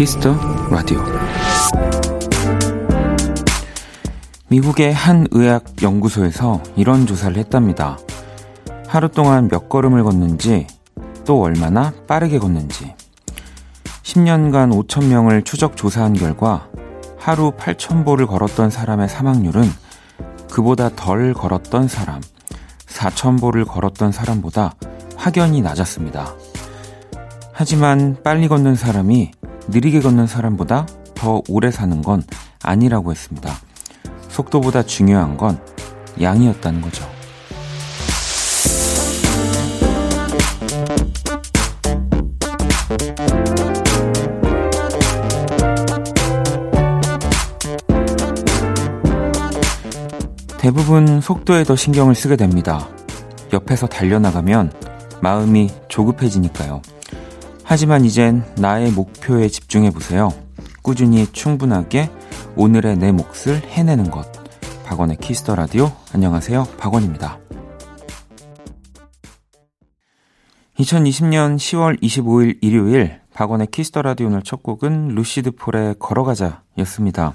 Kiss the Radio 미국의 한 의학 연구소에서 이런 조사를 했답니다. 하루 동안 몇 걸음을 걷는지 또 얼마나 빠르게 걷는지 10년간 5천명을 추적 조사한 결과 하루 8천보를 걸었던 사람의 사망률은 그보다 덜 걸었던 사람, 4천보를 걸었던 사람보다 확연히 낮았습니다. 하지만 빨리 걷는 사람이 느리게 걷는 사람보다 더 오래 사는 건 아니라고 했습니다. 속도보다 중요한 건 양이었다는 거죠. 대부분 속도에 더 신경을 쓰게 됩니다. 옆에서 달려나가면 마음이 조급해지니까요. 하지만 이젠 나의 목표에 집중해 보세요. 꾸준히 충분하게 오늘의 내 몫을 해내는 것. 박원의 Kiss the Radio. 안녕하세요. 박원입니다. 2020년 10월 25일 일요일 박원의 Kiss the Radio 오늘 첫 곡은 루시드 폴의 걸어가자 였습니다.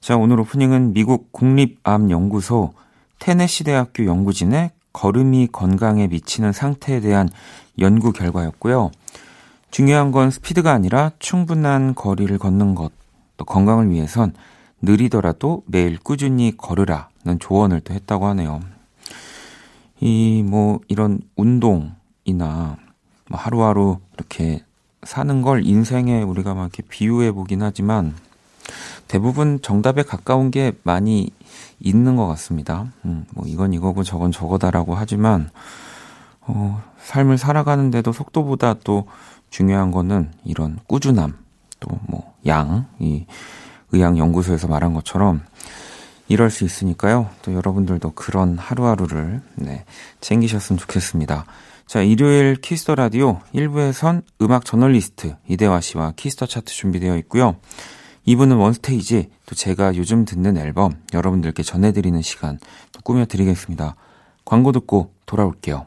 자, 오늘 오프닝은 미국 국립암연구소 테네시 대학교 연구진의 걸음이 건강에 미치는 상태에 대한 연구 결과였고요. 중요한 건 스피드가 아니라 충분한 거리를 걷는 것. 또 건강을 위해선 느리더라도 매일 꾸준히 걸으라는 조언을 또 했다고 하네요. 이 뭐 이런 운동이나 뭐 하루하루 이렇게 사는 걸 인생에 우리가 막 이렇게 비유해 보긴 하지만 대부분 정답에 가까운 게 많이 있는 것 같습니다. 음, 뭐 이건 이거고 저건 저거다라고 하지만 어, 삶을 살아가는데도 속도보다 또 중요한 거는 이런 꾸준함, 또 뭐 양, 이 의학 연구소에서 말한 것처럼 이럴 수 있으니까요. 또 여러분들도 그런 하루하루를 네, 챙기셨으면 좋겠습니다. 자, 일요일 Kiss the Radio 1부에선 음악 저널리스트 이대화 씨와 Kiss the Chart 준비되어 있고요. 2부는 One Stage, 또 제가 요즘 듣는 앨범 여러분들께 전해드리는 시간 또 꾸며드리겠습니다. 광고 듣고 돌아올게요.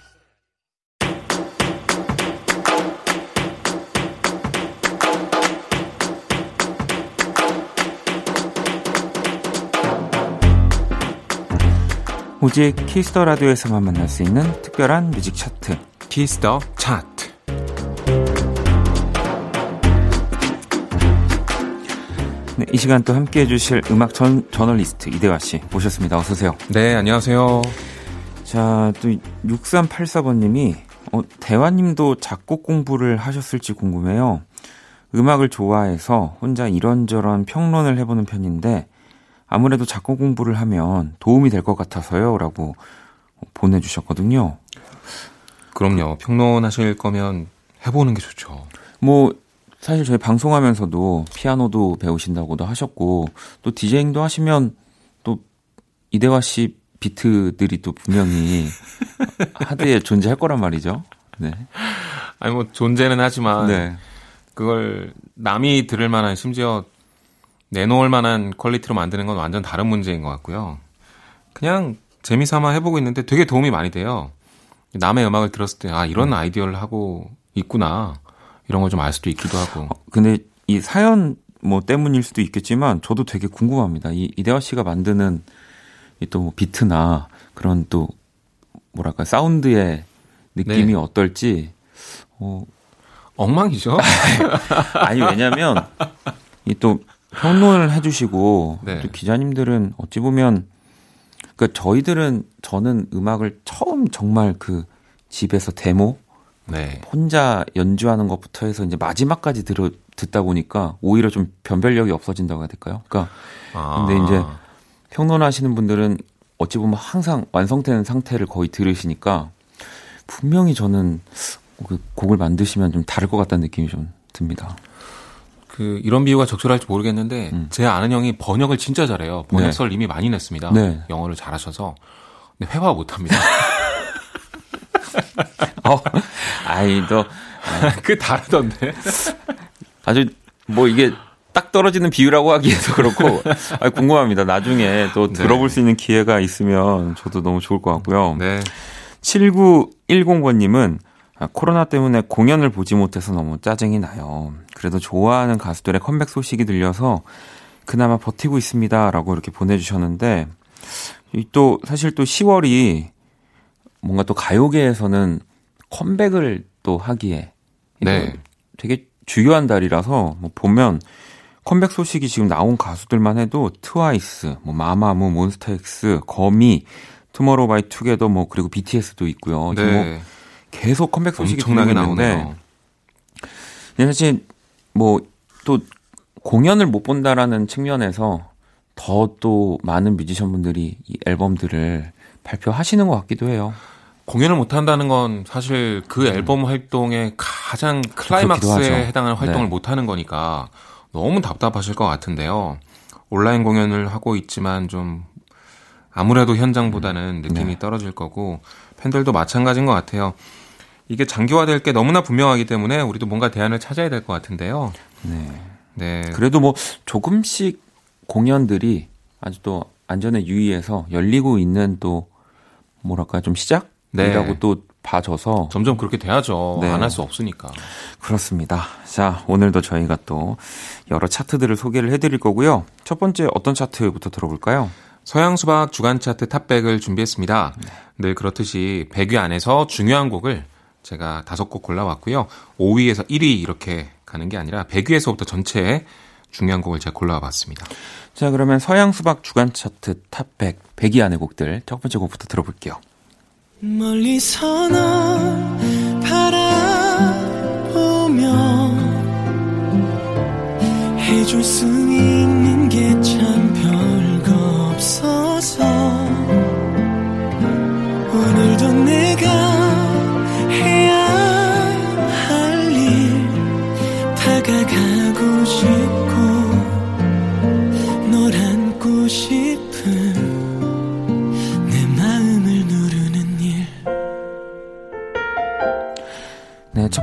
오직 Kiss the Radio에서만 만날 수 있는 특별한 뮤직 차트 Kiss the Chart 네, 이 시간 또 함께 해주실 음악 전, 저널리스트 이대화 씨 모셨습니다. 어서 오세요. 네, 안녕하세요. 자, 또 6384번님이 어, 대화님도 작곡 공부를 하셨을지 궁금해요. 음악을 좋아해서 혼자 이런저런 평론을 해보는 편인데 아무래도 작곡 공부를 하면 도움이 될 것 같아서요. 라고 보내주셨거든요. 그럼요. 평론하실 거면 해보는 게 좋죠. 뭐, 사실 저희 방송하면서도 피아노도 배우신다고도 하셨고, 또 디제잉도 하시면 또 이대화 씨 비트들이 또 분명히 하드에 존재할 거란 말이죠. 네. 아니, 뭐, 존재는 하지만, 네. 그걸 남이 들을 만한, 심지어 내놓을 만한 퀄리티로 만드는 건 완전 다른 문제인 것 같고요. 그냥 재미삼아 해보고 있는데 되게 도움이 많이 돼요. 남의 음악을 들었을 때, 아, 이런 음. 아이디어를 하고 있구나. 이런 걸 좀 알 수도 있기도 하고. 어, 근데 이 사연 뭐 때문일 수도 있겠지만 저도 되게 궁금합니다. 이 이대화 씨가 만드는 이또 비트나 그런 또 뭐랄까 사운드의 느낌이 네. 어떨지 어 엉망이죠. 아니 왜냐면 이 또 평론을 해주시고 네. 또 기자님들은 어찌 보면 그러니까 저희들은 저는 음악을 처음 정말 그 집에서 데모 네. 혼자 연주하는 것부터 해서 이제 마지막까지 들어 듣다 보니까 오히려 좀 변별력이 없어진다고 해야 될까요? 그러니까 아. 근데 이제 평론하시는 분들은 어찌 보면 항상 완성된 상태를 거의 들으시니까 분명히 저는 그 곡을 만드시면 좀 다를 것 같다는 느낌이 좀 듭니다. 그 이런 비유가 적절할지 모르겠는데 음. 제 아는 형이 번역을 진짜 잘해요. 번역서를 네. 이미 많이 냈습니다. 네. 영어를 잘하셔서 근데 회화 못합니다. 어, 아이 너 그 다르던데. 아주 뭐 이게 딱 떨어지는 비유라고 하기에도 그렇고 아, 궁금합니다. 나중에 또 네. 들어볼 수 있는 기회가 있으면 저도 너무 좋을 것 같고요. 네. 7910번님은 아, 코로나 때문에 공연을 보지 못해서 너무 짜증이 나요. 그래도 좋아하는 가수들의 컴백 소식이 들려서 그나마 버티고 있습니다. 라고 이렇게 보내주셨는데, 또, 사실 또 10월이 뭔가 또 가요계에서는 컴백을 또 하기에 네. 되게 중요한 달이라서 뭐 보면 컴백 소식이 지금 나온 가수들만 해도 트와이스, 뭐 마마무, 몬스타엑스, 거미, 투모로우 바이 투게더 뭐 그리고 BTS도 있고요. 네. 뭐 계속 컴백 소식이 엄청나게 나오는데 사실 뭐 또 공연을 못 본다라는 측면에서 더 또 많은 뮤지션 분들이 이 앨범들을 발표하시는 것 같기도 해요. 공연을 못 한다는 건 사실 그 음. 앨범 활동의 가장 클라이막스에 해당하는 활동을 네. 못 하는 거니까 너무 답답하실 것 같은데요. 온라인 공연을 하고 있지만 좀 아무래도 현장보다는 느낌이 네. 떨어질 거고 팬들도 마찬가지인 것 같아요. 이게 장기화될 게 너무나 분명하기 때문에 우리도 뭔가 대안을 찾아야 될 것 같은데요. 네. 네. 그래도 뭐 조금씩 공연들이 아주 또 안전에 유의해서 열리고 있는 또 뭐랄까 좀 시작이라고 네. 또 봐줘서 점점 그렇게 돼야죠. 네. 안할 수 없으니까. 그렇습니다. 자, 오늘도 저희가 또 여러 차트들을 소개를 해드릴 거고요. 첫 번째 어떤 차트부터 들어볼까요? 서양 수박 주간 차트 Top 백을 준비했습니다. 네. 늘 그렇듯이 100위 안에서 중요한 곡을 제가 다섯 곡 골라왔고요. 5위에서 1위 이렇게 가는 게 아니라 100위에서부터 전체 중요한 곡을 제가 골라와 봤습니다. 자, 그러면 서양 수박 주간 차트 Top 100, 100위 안의 곡들 첫 번째 곡부터 들어볼게요. 멀리서 널 바라보며 해줄 수 있는 게 참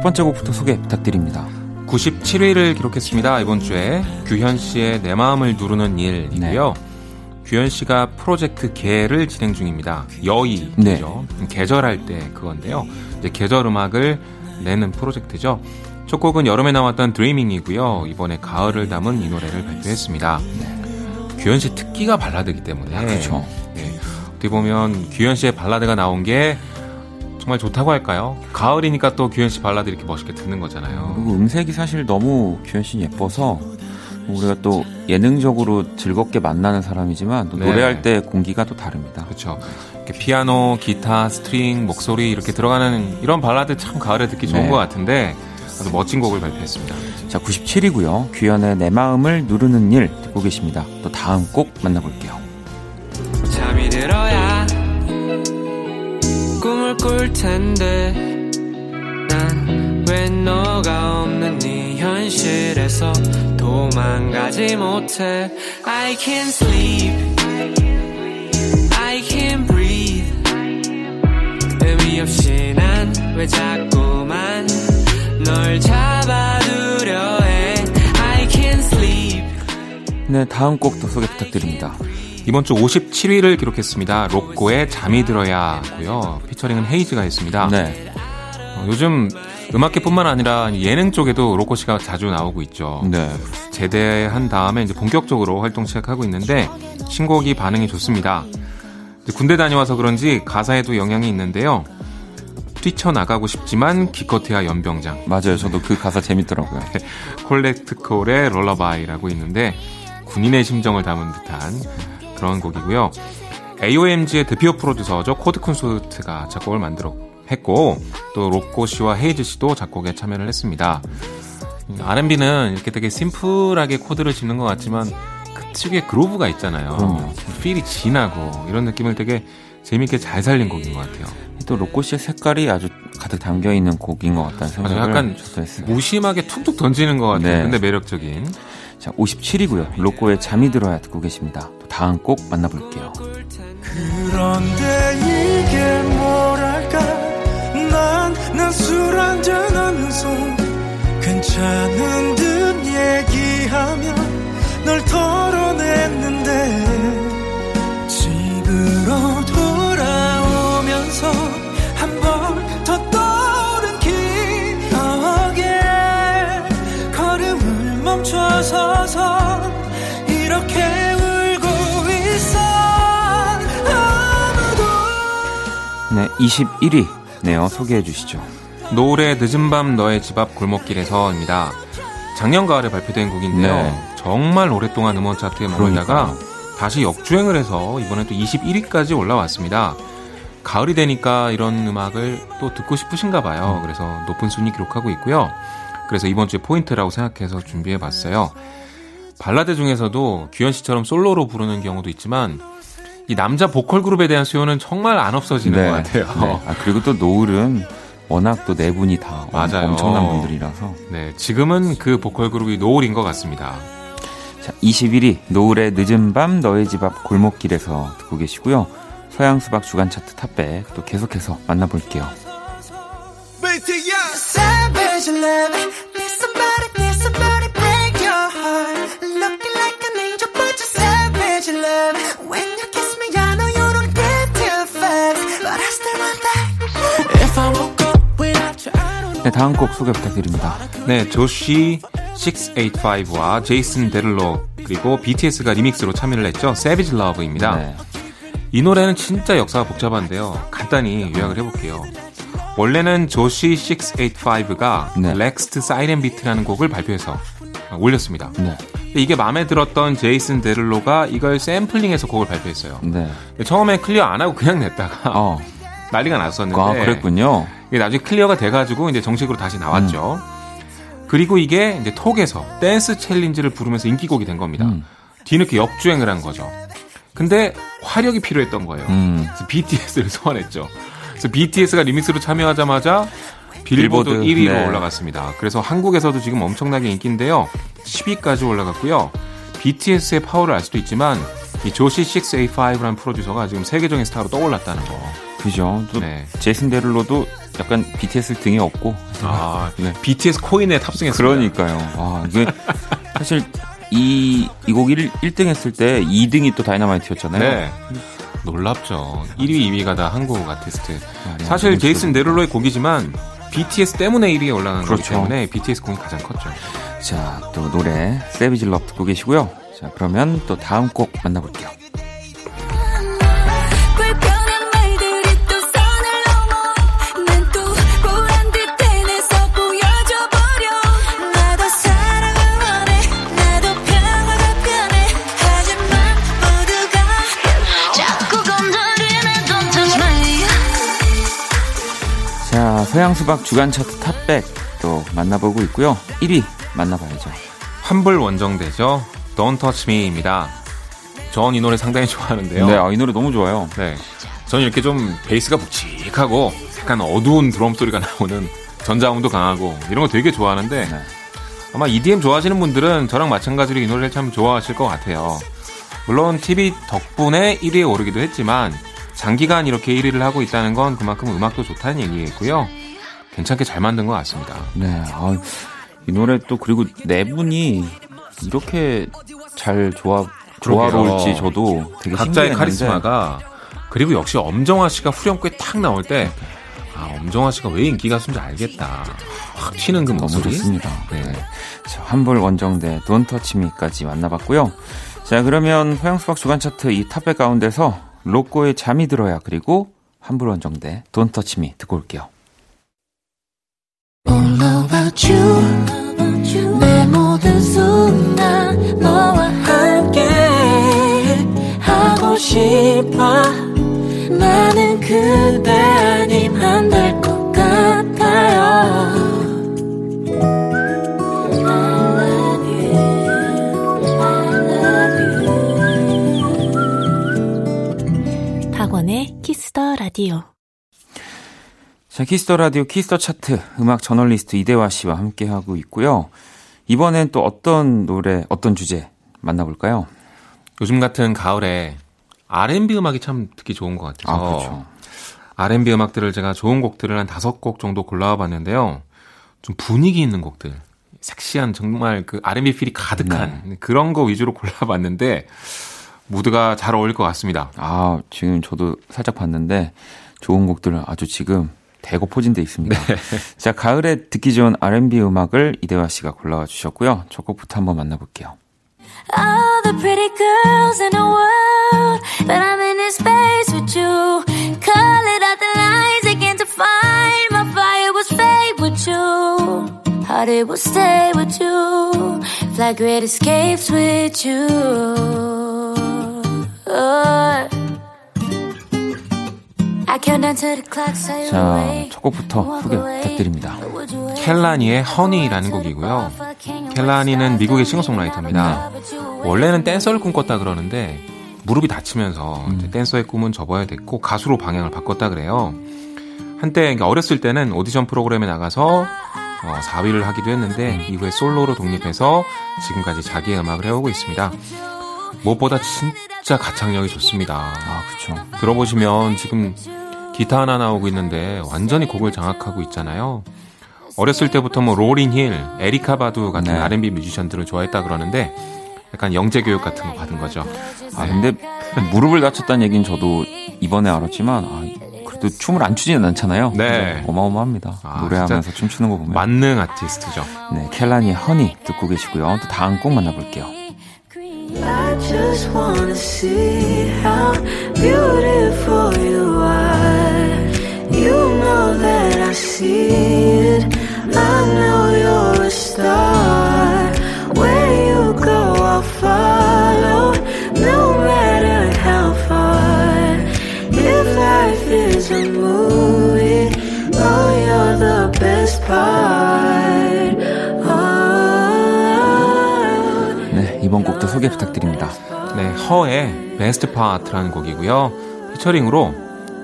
번째 곡부터 소개 부탁드립니다. 97위를 기록했습니다. 이번 주에 규현 씨의 내 마음을 누르는 일이고요. 네. 규현 씨가 프로젝트 개를 진행 중입니다. 여의죠. 네. 계절할 때 그건데요. 이제 계절 음악을 내는 프로젝트죠. 첫 곡은 여름에 나왔던 드리밍이고요. 이번에 가을을 담은 이 노래를 발표했습니다. 규현 씨 특기가 발라드이기 때문에 아, 그렇죠. 네. 어떻게 보면 규현 씨의 발라드가 나온 게 정말 좋다고 할까요? 가을이니까 또 규현 씨 발라드 이렇게 멋있게 듣는 거잖아요. 그리고 음색이 사실 너무 규현 씨 예뻐서 우리가 또 예능적으로 즐겁게 만나는 사람이지만 또 네. 노래할 때 공기가 또 다릅니다. 그렇죠. 피아노, 기타, string, 목소리 이렇게 들어가는 이런 발라드 참 가을에 듣기 좋은 네. 것 같은데 아주 멋진 곡을 발표했습니다. 자, 97위고요. 규현의 내 마음을 누르는 일 듣고 계십니다. 또 다음 곡 만나볼게요. 잠이 들어야 꿀 텐데. 난 너가 없는 네 현실에서 도망가지 못해? I can't sleep. I can't breathe. 의미 없이 난 왜 자꾸만 널 잡아두려 해? I can't sleep. 네 다음 곡도 소개 부탁드립니다 이번 주 57위를 기록했습니다. 로꼬의 잠이 들어야 고요. 피처링은 헤이즈가 했습니다. 네. 어, 요즘 음악계뿐만 아니라 예능 쪽에도 로코 씨가 자주 나오고 있죠. 네. 제대한 다음에 이제 본격적으로 활동 시작하고 있는데 신곡이 반응이 좋습니다. 군대 다녀와서 그런지 가사에도 영향이 있는데요. 뛰쳐나가고 싶지만 기껏해야 연병장. 맞아요. 저도 그 가사 재밌더라고요. collect call의 lullaby라고 있는데 군인의 심정을 담은 듯한 그런 곡이고요. AOMG의 대표 프로듀서죠. 코드 쿤스트가 작곡을 만들어 했고 또 로꼬 씨와 헤이즈 씨도 작곡에 참여를 했습니다. R&B는 이렇게 되게 심플하게 코드를 짓는 것 같지만 그 특유의 groove가 있잖아요. feel이 진하고 이런 느낌을 되게 재밌게 잘 살린 곡인 것 같아요. 또 로꼬 씨의 색깔이 아주 가득 담겨 있는 곡인 것 같다는 생각을 약간 했어요. 무심하게 툭툭 던지는 것 같아요. 네. 근데 매력적인. 자, 57이고요. 로꼬의 잠이 들어야 듣고 계십니다. 또 다음 곡 만나볼게요. 그런데 이게 뭐랄까 난난술 한잔 하면서 괜찮은 듯 얘기하며 널 털어냈는데 멈춰서서 이렇게 울고 있어 아무도 네 21위 네요 소개해 주시죠 노을의 늦은 밤 너의 집 앞 골목길에서입니다 작년 가을에 발표된 곡인데요 네. 정말 오랫동안 음원 차트에 머물다가 다시 역주행을 해서 이번에 또 21위까지 올라왔습니다. 가을이 되니까 이런 음악을 또 듣고 싶으신가 봐요. 그래서 높은 순위 기록하고 있고요. 그래서 이번 주에 포인트라고 생각해서 준비해 봤어요. 발라드 중에서도 규현 씨처럼 솔로로 부르는 경우도 있지만 이 남자 보컬 그룹에 대한 수요는 정말 안 없어지는 네, 것 같아요. 네. 아, 그리고 또 노을은 워낙 또 네 분이 다 맞아요. 엄청난 분들이라서. 네, 지금은 그 보컬 그룹이 노을인 것 같습니다. 자, 21위 노을의 늦은 밤 너의 집 앞 골목길에서 듣고 계시고요. 서양 수박 주간 차트 Top 백 또 계속해서 만나볼게요. 네, 다음 곡 소개 부탁드립니다. 네, Jawsh 685와 제이슨 데를로 그리고 BTS가 리믹스로 참여를 했죠. Savage Love입니다. 네. 이 노래는 진짜 역사가 복잡한데요. 간단히 요약을 해볼게요. 원래는 Jawsh 685가 네. Laxed Siren Beat라는 곡을 발표해서 올렸습니다. 네. 이게 마음에 들었던 제이슨 데를로가 이걸 샘플링해서 곡을 발표했어요. 네. 처음에 clear 안 하고 그냥 냈다가 어. 난리가 났었는데. 아, 그랬군요. 이게 나중에 clear가 돼가지고 이제 정식으로 다시 나왔죠. 음. 그리고 이게 이제 틱톡에서 댄스 챌린지를 부르면서 인기곡이 된 겁니다. 음. 뒤늦게 역주행을 한 거죠. 근데 화력이 필요했던 거예요. 음. BTS를 소환했죠. 그래서 BTS가 리믹스로 참여하자마자 빌보드, 빌보드 1위로 네. 올라갔습니다. 그래서 한국에서도 지금 엄청나게 인기인데요. 10위까지 올라갔고요. BTS의 파워를 알 수도 있지만 이 조시 6A5라는 프로듀서가 지금 세계적인 스타로 떠올랐다는 거. 그죠. 또 네. 제이슨 데를로도 약간 BTS 등에 없고. 아, 네. BTS 코인에 탑승했어요. 그러니까요. 아, 이게 사실 이, 이 곡 1, 1등 했을 때 2등이 또 다이너마이트였잖아요. 네. 놀랍죠. 1위, 2위가 다 한국 아티스트. 아, 사실 제이슨 데를로의 곡이지만 BTS 때문에 1위에 올라간 그렇죠. 거기 때문에 BTS 곡이 가장 컸죠. 자, 또 노래 세비지 럽 듣고 계시고요. 자, 그러면 또 다음 곡 만나볼게요. 서양 수박 주간 차트 탑백 또 만나보고 있고요. 1위 만나봐야죠. 환불 원정대죠. Don't Touch Me입니다. 전 이 노래 상당히 좋아하는데요. 네, 아, 이 노래 너무 좋아요. 네. 저는 이렇게 좀 베이스가 묵직하고 약간 어두운 드럼 소리가 나오는 전자음도 강하고 이런 거 되게 좋아하는데 네. 아마 EDM 좋아하시는 분들은 저랑 마찬가지로 이 노래를 참 좋아하실 것 같아요. 물론 TV 덕분에 1위에 오르기도 했지만 장기간 이렇게 1위를 하고 있다는 건 그만큼 음악도 좋다는 얘기겠고요. 괜찮게 잘 만든 것 같습니다. 네. 아, 이 노래 또 그리고 네 분이 이렇게 잘 조합 조화로울지 저도 되게 각자의 카리스마가 그리고 역시 엄정화 씨가 후렴구에 탁 나올 때 아, 엄정화 씨가 왜 인기 가수인지 알겠다. 확 튀는 그 목소리. 너무 좋습니다. 네. 자, 환불 원정대 돈 터치미까지 만나봤고요. 자, 그러면 허영수박 주간 차트 이 탑백 가운데서 로꼬의 잠이 들어야 그리고 환불 원정대 Me. 듣고 올게요. 나는 그대 아님 안될것 같아요 박원의 Kiss the Radio. 자, Kiss the Radio Kiss the Chart 음악 저널리스트 이대화 씨와 함께 하고 있고요. 이번엔 또 어떤 노래, 어떤 주제 만나볼까요? 요즘 같은 가을에 R&B 음악이 참 듣기 좋은 것 같아서 아, 그렇죠. R&B 음악들을 제가 좋은 곡들을 한 다섯 곡 정도 골라와 봤는데요. 좀 분위기 있는 곡들, 섹시한 정말 그 R&B feel이 가득한 네. 그런 거 위주로 골라봤는데 무드가 잘 어울릴 것 같습니다. 아, 지금 저도 살짝 봤는데 좋은 곡들을 아주 지금 대거 포진돼 있습니다. 네. 자, 가을에 듣기 좋은 R&B 음악을 이대화 씨가 골라와 주셨고요. 첫 곡부터 한번 만나볼게요. All the pretty girls in the world, but I'm in this space with you. Call it out the lines again to find my fire was fade with you. Heart it will stay with you. Fly great escapes with you. 자, 첫 곡부터 소개 부탁드립니다. 켈라니의 허니라는 곡이고요. 켈라니는 미국의 싱어송라이터입니다. 원래는 댄서를 꿈꿨다 그러는데 무릎이 다치면서 음. 댄서의 꿈은 접어야 됐고 가수로 방향을 바꿨다 그래요. 한때 어렸을 때는 오디션 프로그램에 나가서 어, 4위를 하기도 했는데 이후에 솔로로 독립해서 지금까지 자기의 음악을 해오고 있습니다. 무엇보다 진짜 가창력이 좋습니다. 아, 그렇죠. 들어보시면 지금 기타 하나 나오고 있는데 완전히 곡을 장악하고 있잖아요. 어렸을 때부터 뭐 로린 힐, 에리카 바두 같은 네. R&B 뮤지션들을 좋아했다 그러는데 약간 영재 교육 같은 거 받은 거죠. 아 근데 무릎을 다쳤다는 얘기는 저도 이번에 알았지만 아, 그래도 춤을 안 추지는 않잖아요. 네. 어마어마합니다. 아, 노래하면서 춤추는 거 보면 만능 아티스트죠. 네, 켈라니의 허니 듣고 계시고요. 또 다음 곡 만나볼게요. I just wanna see how beautiful you are. You know that I see it. I know you're a star. Where you go, I'll follow. 소개 부탁드립니다. 네, H.E.R.의 Best Part라는 곡이고요. 피처링으로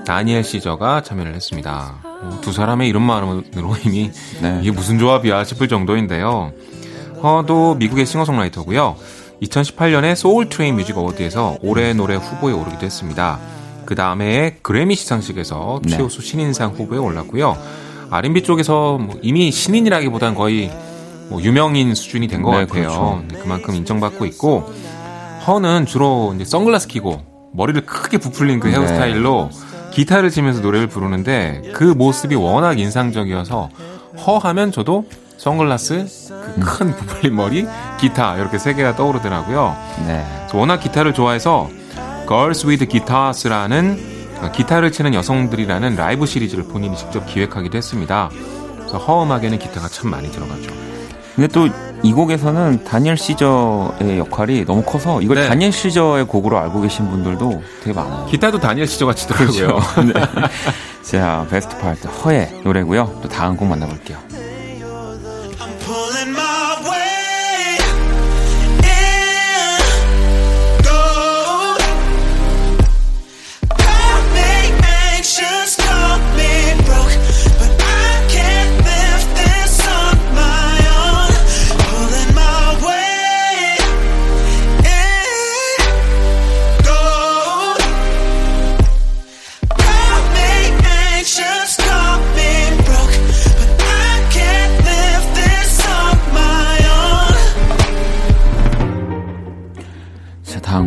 다니엘 시저가 참여를 했습니다. 어, 두 사람의 이름만으로 이미 네. 이게 무슨 조합이야 싶을 정도인데요. 허도 미국의 싱어송라이터고요. 2018년에 Soul Train Music Award에서 올해 노래 후보에 오르기도 했습니다. 그 다음에 그래미 시상식에서 네. 최우수 신인상 후보에 올랐고요. R&B 쪽에서 뭐 이미 신인이라기보단 거의 뭐 유명인 수준이 된것 네, 같아요. 그렇죠. 네, 그만큼 인정받고 있고 허는 주로 이제 선글라스 끼고 머리를 크게 부풀린 그 네. 헤어스타일로 기타를 치면서 노래를 부르는데 그 모습이 워낙 인상적이어서 허 하면 저도 선글라스, 그큰 음. 부풀린 머리, 기타 이렇게 세 개가 떠오르더라고요. 네. 워낙 기타를 좋아해서 Girls with Guitars라는 기타를 치는 여성들이라는 라이브 시리즈를 본인이 직접 기획하기도 했습니다. 그래서 허 음악에는 기타가 참 많이 들어가죠. 근데 또 이 곡에서는 다니엘 시저의 역할이 너무 커서 이걸 네. 다니엘 시저의 곡으로 알고 계신 분들도 되게 많아요. 기타도 다니엘 시저가 치더라고요. 그렇죠. 네. 자, 베스트 파트 허의 노래고요. 또 다음 곡 만나볼게요.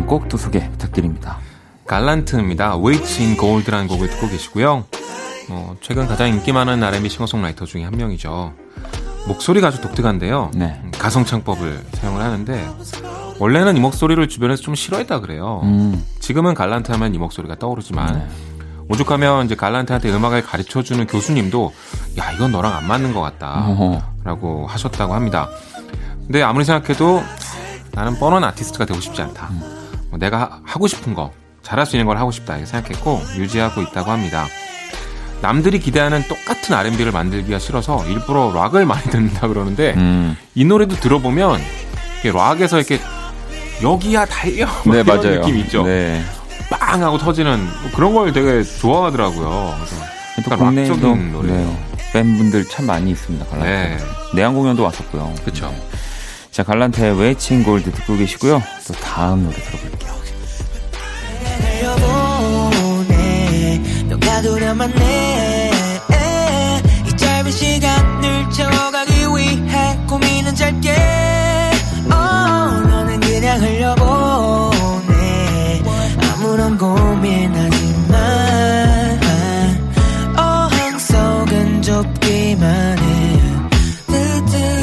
곡도 소개 부탁드립니다. 갈란트입니다. Wait in Gold라는 곡을 듣고 계시고요. 어, 최근 가장 인기 많은 R&B 싱어송라이터 중에 한 명이죠. 목소리가 아주 독특한데요. 네. 가성 창법을 사용을 하는데 원래는 이 목소리를 주변에서 좀 싫어했다 그래요. 음. 지금은 갈란트 하면 이 목소리가 떠오르지만 네. 오죽하면 이제 갈란트한테 음악을 가르쳐 주는 교수님도 야 이건 너랑 안 맞는 것 같다라고 하셨다고 합니다. 근데 아무리 생각해도 나는 뻔한 아티스트가 되고 싶지 않다. 음. 뭐 내가 하고 싶은 거, 잘할 수 있는 걸 하고 싶다 이렇게 생각했고 유지하고 있다고 합니다. 남들이 기대하는 똑같은 R&B를 만들기가 싫어서 일부러 락을 많이 듣는다 그러는데 음. 이 노래도 들어보면 락에서 이렇게 여기야 달려 네, 맞아요. 느낌 있죠. 네. 빵 하고 터지는 뭐 그런 걸 되게 좋아하더라고요. 그래서 또 국내에도 네, 팬분들 참 많이 있습니다. 네. 내한 공연도 왔었고요. 그렇죠. 네. 자 갈란테의 웨이칭 골드 듣고 계시고요. 또 다음 노래 들어볼게요.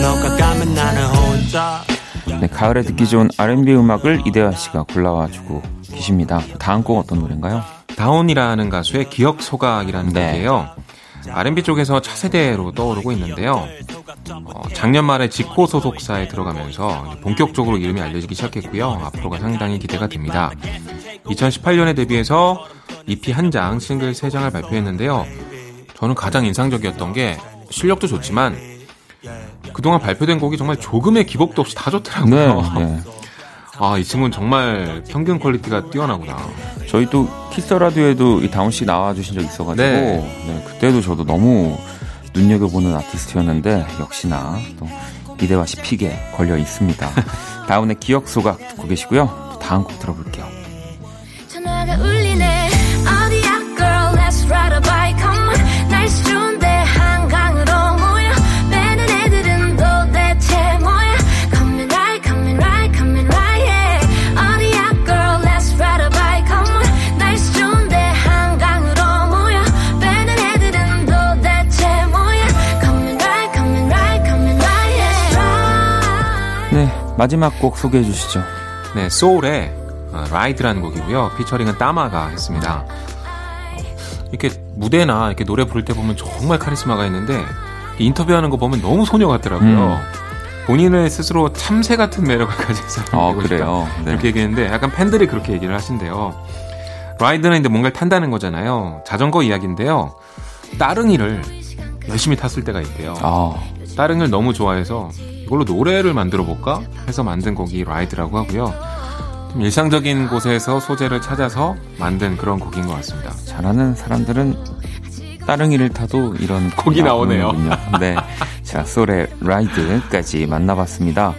너가 네, 가을에 듣기 좋은 R&B 음악을 이대화 씨가 골라와 주고 계십니다. 다음 곡 어떤 노래인가요? 다운이라는 가수의 기억 소각이라는 네. 곡이에요. R&B 쪽에서 차세대로 떠오르고 있는데요. 어, 작년 말에 지코 소속사에 들어가면서 본격적으로 이름이 알려지기 시작했고요. 앞으로가 상당히 기대가 됩니다. 2018년에 데뷔해서 EP 한 장, 싱글 세 장을 발표했는데요. 저는 가장 인상적이었던 게 실력도 좋지만 그동안 발표된 곡이 정말 조금의 기복도 없이 다 좋더라고요. 네, 네. 아, 이 친구는 정말 평균 quality가 뛰어나구나. 저희 또 Kiss Radio에도 이 다운 씨 나와 주신 적 있어 가지고 네. 네, 그때도 저도 너무 눈여겨보는 아티스트였는데 역시나 또 이대화 씨 pick에 걸려 있습니다. 다운의 기억 소각 듣고 계시고요. 또 다음 곡 들어볼게요. 마지막 곡 소개해 주시죠. 네, 소울의 라이드라는 곡이고요. 피처링은 따마가 했습니다. 이렇게 무대나 이렇게 노래 부를 때 보면 정말 카리스마가 있는데 인터뷰하는 거 보면 너무 소녀 같더라고요. 음. 본인을 스스로 참새 같은 매력을 가지서 아, 그래요. 네. 이렇게 얘기했는데 약간 팬들이 그렇게 얘기를 하신대요. 라이드는 이제 뭔가를 탄다는 거잖아요. 자전거 이야기인데요. 따릉이를 열심히 탔을 때가 있대요. 아. 따릉이를 너무 좋아해서 이걸로 노래를 만들어 볼까 해서 만든 곡이 Ride라고 하고요. 좀 일상적인 곳에서 소재를 찾아서 만든 그런 곡인 것 같습니다. 잘하는 사람들은 따릉이를 타도 이런 곡이 나오네요. 네, 자 솔의 Ride까지 만나봤습니다.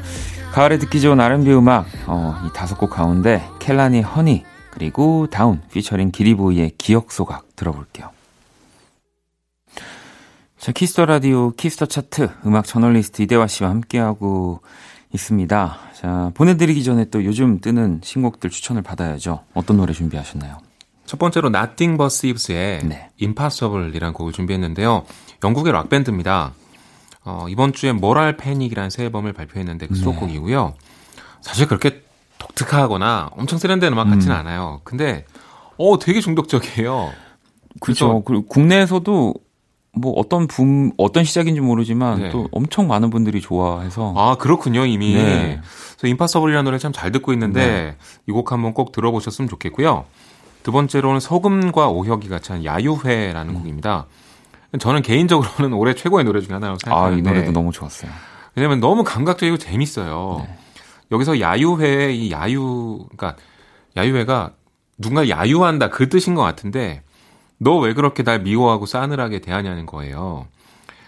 가을에 듣기 좋은 R&B 음악 어, 이 다섯 곡 가운데 켈라니 Honey 그리고 다운 피처링 기리보이의 기억 소각 들어볼게요. 자, Kiss the Radio, Kiss the Chart, 음악 저널리스트 이대화 씨와 함께하고 있습니다. 자, 보내드리기 전에 또 요즘 뜨는 신곡들 추천을 받아야죠. 어떤 노래 준비하셨나요? 첫 번째로 Nothing But Thieves의 네. Impossible이라는 곡을 준비했는데요. 영국의 락밴드입니다. 어, 이번 주에 Moral Panic이라는 새 앨범을 발표했는데 그 네. 수록곡이고요. 사실 그렇게 독특하거나 엄청 세련된 음악 같지는 음. 않아요. 근데 어 되게 중독적이에요. 그렇죠. 그리고 국내에서도 뭐 어떤 붐 어떤 시작인지 모르지만 네. 또 엄청 많은 분들이 좋아해서 아 그렇군요 이미 네. 그래서 임파서블이라는 노래 참 잘 듣고 있는데 네. 이곡 한번 꼭 들어보셨으면 좋겠고요 두 번째로는 소금과 오혁이 같이 한 야유회라는 음. 곡입니다 저는 개인적으로는 올해 최고의 노래 중에 하나라고 생각하는데 아이 노래도 너무 좋았어요 왜냐면 너무 감각적이고 재밌어요 네. 여기서 야유회 이 야유 그러니까 야유회가 누군가 야유한다 그 뜻인 것 같은데 너 왜 그렇게 날 미워하고 싸늘하게 대하냐는 거예요.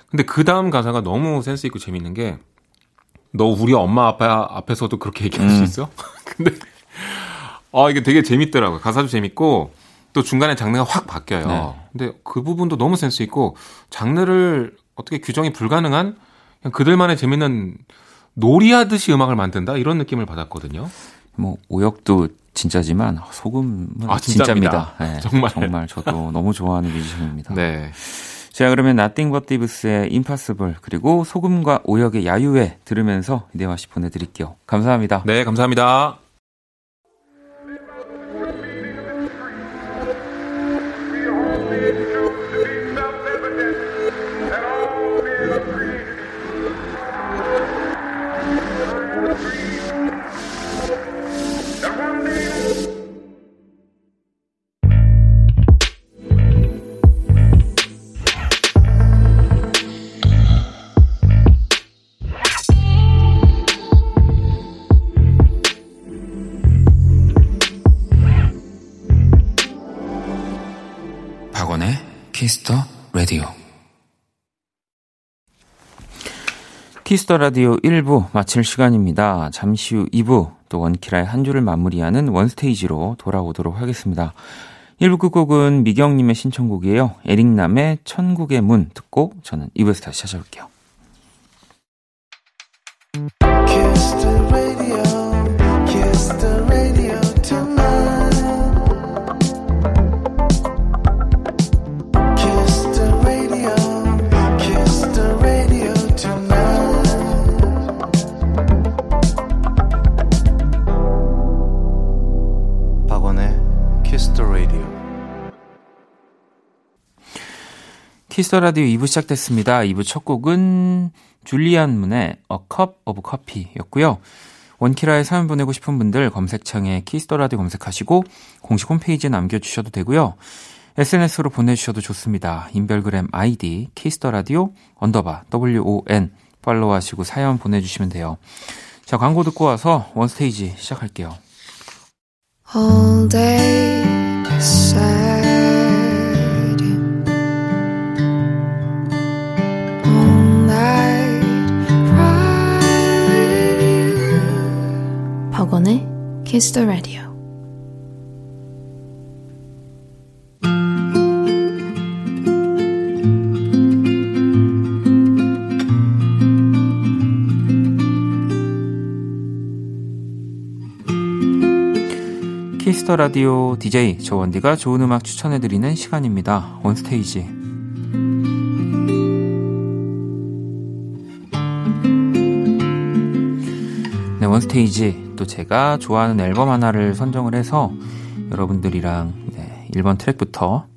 근데 그 다음 가사가 너무 센스 있고 재밌는 게, 너 우리 엄마 아빠 앞에서도 그렇게 얘기할 음. 수 있어? 근데, 아, 이게 되게 재밌더라고요. 가사도 재밌고, 또 중간에 장르가 확 바뀌어요. 네. 근데 그 부분도 너무 센스 있고, 장르를 어떻게 규정이 불가능한, 그냥 그들만의 재밌는 놀이하듯이 음악을 만든다? 이런 느낌을 받았거든요. 뭐, 오역도 진짜지만 소금은 아, 진짜입니다. 네, 정말 정말 저도 너무 좋아하는 뮤지션입니다. 네. 자 그러면 나띵 버티브스의 임파서블 그리고 소금과 오역의 야유회 들으면서 이대화 씨 보내드릴게요. 감사합니다. 네 감사합니다. Kiss the Radio Kiss the Radio 1부 마칠 시간입니다. 잠시 후 2부 또 원키라의 한 주를 마무리하는 원 Stage로 돌아오도록 하겠습니다. 1부 끝곡은 미경님의 신청곡이에요. 에릭남의 천국의 문 듣고 저는 2부에서 다시 찾아올게요. Kiss the Radio 2부 시작됐습니다. 2부 첫 곡은 줄리안 문의 A Cup of Coffee였고요. 원키라에 사연 보내고 싶은 분들 검색창에 Kiss the Radio 검색하시고 공식 홈페이지에 남겨주셔도 되고요. SNS로 보내주셔도 좋습니다. 인별그램 아이디 Kiss the Radio underbar WON follow하시고 사연 보내주시면 돼요. 자 광고 듣고 와서 원 Stage 시작할게요. All day Kiss the Radio. 키스터 라디오 DJ 저원디가 좋은 음악 추천해드리는 시간입니다. 온스테이지. 원스테이지. 또 제가 좋아하는 앨범 하나를 선정을 해서 여러분들이랑 네, 1번 트랙부터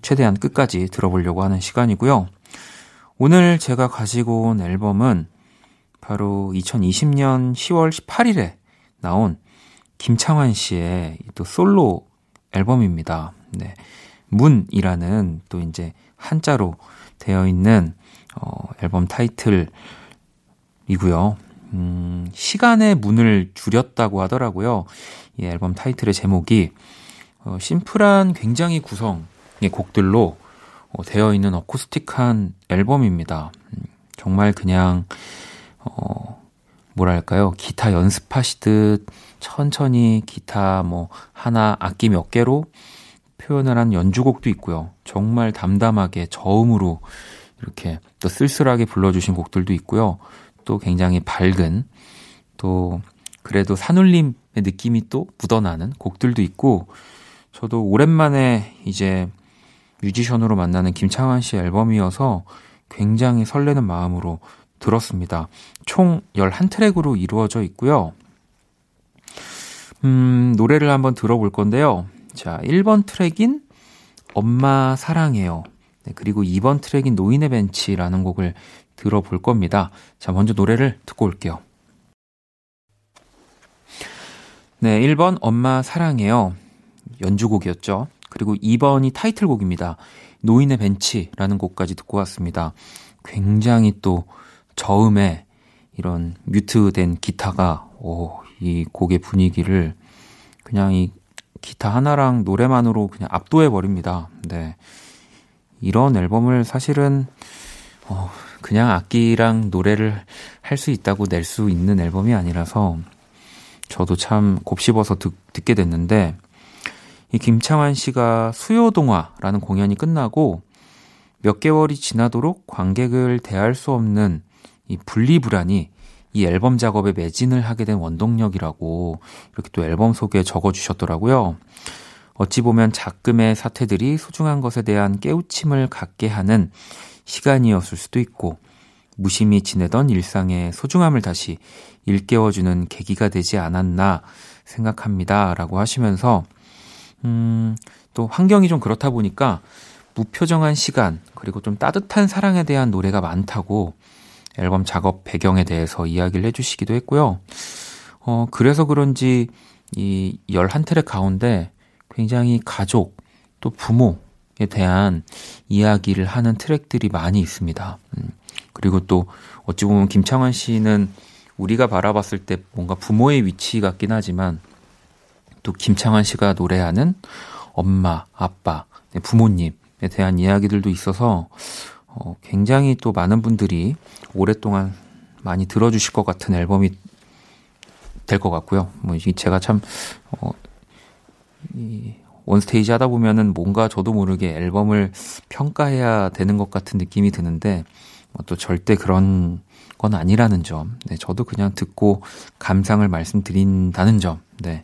최대한 끝까지 들어보려고 하는 시간이고요. 오늘 제가 가지고 온 앨범은 바로 2020년 10월 18일에 나온 김창완 씨의 또 솔로 앨범입니다. 네. 문이라는 또 이제 한자로 되어 있는 어, 앨범 타이틀이고요. 음, 시간의 문을 줄였다고 하더라고요. 이 앨범 타이틀의 제목이 어, 심플한 굉장히 구성의 곡들로 어, 되어 있는 어쿠스틱한 앨범입니다. 음, 정말 그냥 어, 뭐랄까요 기타 연습하시듯 천천히 기타 뭐 하나 악기 몇 개로 표현을 한 연주곡도 있고요. 정말 담담하게 저음으로 이렇게 또 쓸쓸하게 불러주신 곡들도 있고요. 또 굉장히 밝은 또 그래도 산울림의 느낌이 또 묻어나는 곡들도 있고 저도 오랜만에 이제 뮤지션으로 만나는 김창완 씨 앨범이어서 굉장히 설레는 마음으로 들었습니다. 총 11트랙으로 이루어져 있고요. 음, 노래를 한번 들어볼 건데요. 자, 1번 트랙인 엄마 사랑해요. 네, 그리고 2번 트랙인 노인의 벤치라는 곡을 들어볼 겁니다. 자, 먼저 노래를 듣고 올게요. 네, 1번 엄마 사랑해요. 연주곡이었죠. 그리고 2번이 타이틀곡입니다. 노인의 벤치라는 곡까지 듣고 왔습니다. 굉장히 또 저음에 이런 뮤트된 기타가 오, 이 곡의 분위기를 그냥 이 기타 하나랑 노래만으로 그냥 압도해 버립니다. 네. 이런 앨범을 사실은 어, 그냥 악기랑 노래를 할 수 있다고 낼 수 있는 앨범이 아니라서 저도 참 곱씹어서 듣, 듣게 됐는데 이 김창완 씨가 수요동화라는 공연이 끝나고 몇 개월이 지나도록 관객을 대할 수 없는 이 분리불안이 이 앨범 작업에 매진을 하게 된 원동력이라고 이렇게 또 앨범 속에 적어 주셨더라고요. 어찌 보면 작금의 사태들이 소중한 것에 대한 깨우침을 갖게 하는 시간이었을 수도 있고 무심히 지내던 일상의 소중함을 다시 일깨워주는 계기가 되지 않았나 생각합니다. 라고 하시면서, 음, 또 환경이 좀 그렇다 보니까 무표정한 시간, 그리고 좀 따뜻한 사랑에 대한 노래가 많다고 앨범 작업 배경에 대해서 이야기를 해주시기도 했고요. 어, 그래서 그런지 이 11트랙 가운데 굉장히 가족, 또 부모, 에 대한 이야기를 하는 트랙들이 많이 있습니다. 음, 그리고 또 어찌 보면 김창완 씨는 우리가 바라봤을 때 뭔가 부모의 위치 같긴 하지만 또 김창완 씨가 노래하는 엄마, 아빠, 네, 부모님에 대한 이야기들도 있어서 어, 굉장히 또 많은 분들이 오랫동안 많이 들어주실 것 같은 앨범이 될 것 같고요. 뭐 제가 참 어, 이 원스테이지 하다 보면은 뭔가 저도 모르게 앨범을 평가해야 되는 것 같은 느낌이 드는데 뭐또 절대 그런 건 아니라는 점. 네, 저도 그냥 듣고 감상을 말씀드린다는 점. 네.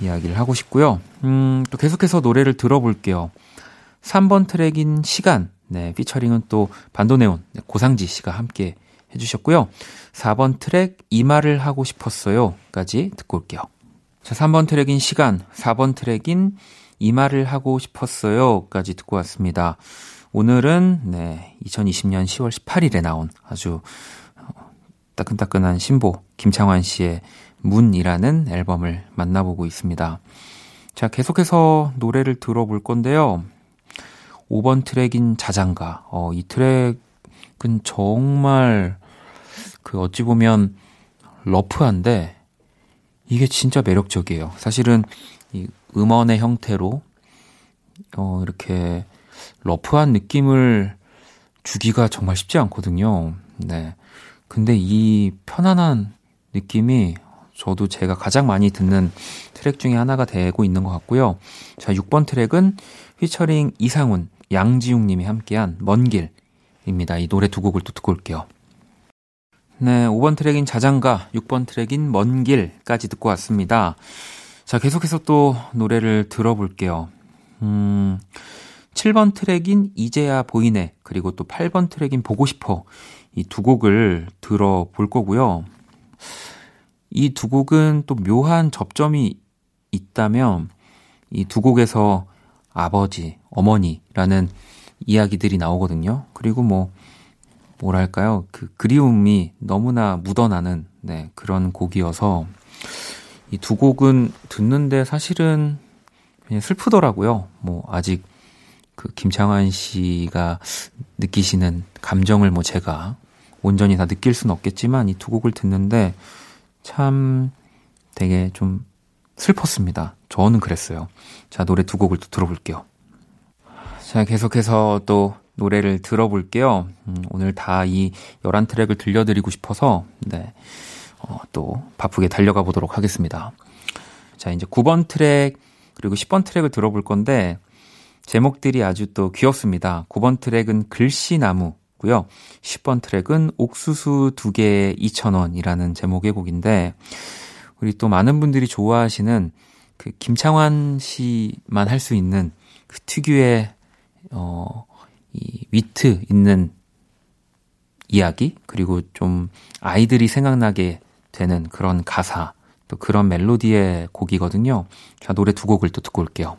이야기를 하고 싶고요. 음, 또 계속해서 노래를 들어볼게요. 3번 트랙인 시간. 네, 피처링은 또 반도네온 네, 고상지 씨가 함께 해 주셨고요. 4번 트랙 이 말을 하고 싶었어요까지 듣고 올게요. 자, 3번 트랙인 시간, 4번 트랙인 이 말을 하고 싶었어요까지 듣고 왔습니다. 오늘은 네, 2020년 10월 18일에 나온 아주 어, 따끈따끈한 신보 김창완 씨의 문이라는 앨범을 만나보고 있습니다. 자, 계속해서 노래를 들어볼 건데요. 5번 트랙인 자장가. 어, 이 트랙은 정말 그 어찌 보면 러프한데 이게 진짜 매력적이에요. 사실은 이 음원의 형태로 어, 이렇게 rough한 느낌을 주기가 정말 쉽지 않거든요. 네. 근데 이 편안한 느낌이 저도 제가 가장 많이 듣는 트랙 중에 하나가 되고 있는 것 같고요. 자, 6번 트랙은 피처링 이상훈, 양지웅 님이 함께한 먼 길입니다. 이 노래 두 곡을 또 듣고 올게요. 네, 5번 트랙인 자장가, 6번 트랙인 먼 길까지 듣고 왔습니다. 자, 계속해서 또 노래를 들어볼게요. 음, 7번 트랙인 이제야 보이네, 그리고 또 8번 트랙인 보고 싶어. 이 두 곡을 들어볼 거고요. 이 두 곡은 또 묘한 접점이 있다면 이 두 곡에서 아버지, 어머니라는 이야기들이 나오거든요. 그리고 뭐 뭐랄까요? 그 그리움이 너무나 묻어나는 네, 그런 곡이어서 이 두 곡은 듣는데 사실은 그냥 슬프더라고요. 뭐 아직 그 김창완 씨가 느끼시는 감정을 뭐 제가 온전히 다 느낄 수는 없겠지만 이 두 곡을 듣는데 참 되게 좀 슬펐습니다. 저는 그랬어요. 자, 노래 두 곡을 또 들어볼게요. 자, 계속해서 또 노래를 들어볼게요. 음, 오늘 다 이 11트랙을 들려드리고 싶어서, 네, 어, 또 바쁘게 달려가 보도록 하겠습니다. 자, 이제 9번 트랙, 그리고 10번 트랙을 들어볼 건데, 제목들이 아주 또 귀엽습니다. 9번 트랙은 글씨나무고요. 10번 트랙은 옥수수 두 개에 2,000원이라는 제목의 곡인데, 우리 또 많은 분들이 좋아하시는 그 김창완 씨만 할 수 있는 그 특유의 어, 이 위트 있는 이야기 그리고 좀 아이들이 생각나게 되는 그런 가사 또 그런 멜로디의 곡이거든요. 자 노래 두 곡을 또 듣고 올게요.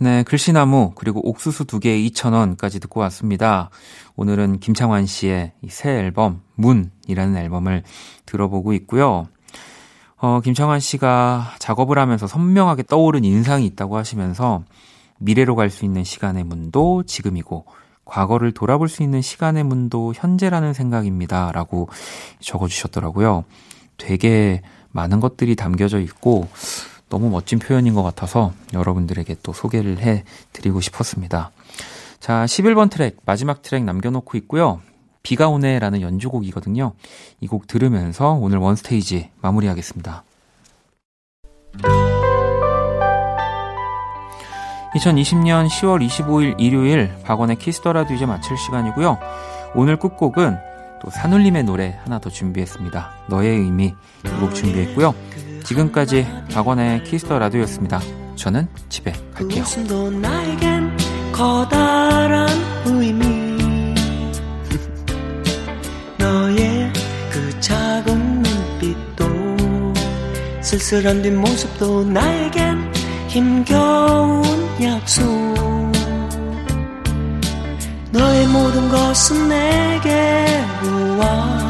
네, 글씨나무 그리고 옥수수 두 개에 2,000원까지 듣고 왔습니다. 오늘은 김창완 씨의 새 앨범 문이라는 앨범을 들어보고 있고요. 어, 김창완 씨가 작업을 하면서 선명하게 떠오른 인상이 있다고 하시면서 미래로 갈 수 있는 시간의 문도 지금이고 과거를 돌아볼 수 있는 시간의 문도 현재라는 생각입니다. 라고 적어주셨더라고요. 되게 많은 것들이 담겨져 있고 너무 멋진 표현인 것 같아서 여러분들에게 또 소개를 해 드리고 싶었습니다. 자, 11번 트랙, 마지막 트랙 남겨놓고 있고요. 비가 오네 라는 연주곡이거든요. 이 곡 들으면서 오늘 원스테이지 마무리하겠습니다. 2020년 10월 25일 일요일 박원의 Kiss the Radio 이제 마칠 시간이고요. 오늘 끝곡은 또 산울림의 노래 하나 더 준비했습니다. 너의 의미 두 곡 준비했고요. 지금까지 박원의 Kiss the Radio였습니다. 저는 집에 갈게요. 너의 그 작은 눈빛도 쓸쓸한 뒷모습도 나에겐 힘겨운 약속. 너의 모든 것은 내게로 와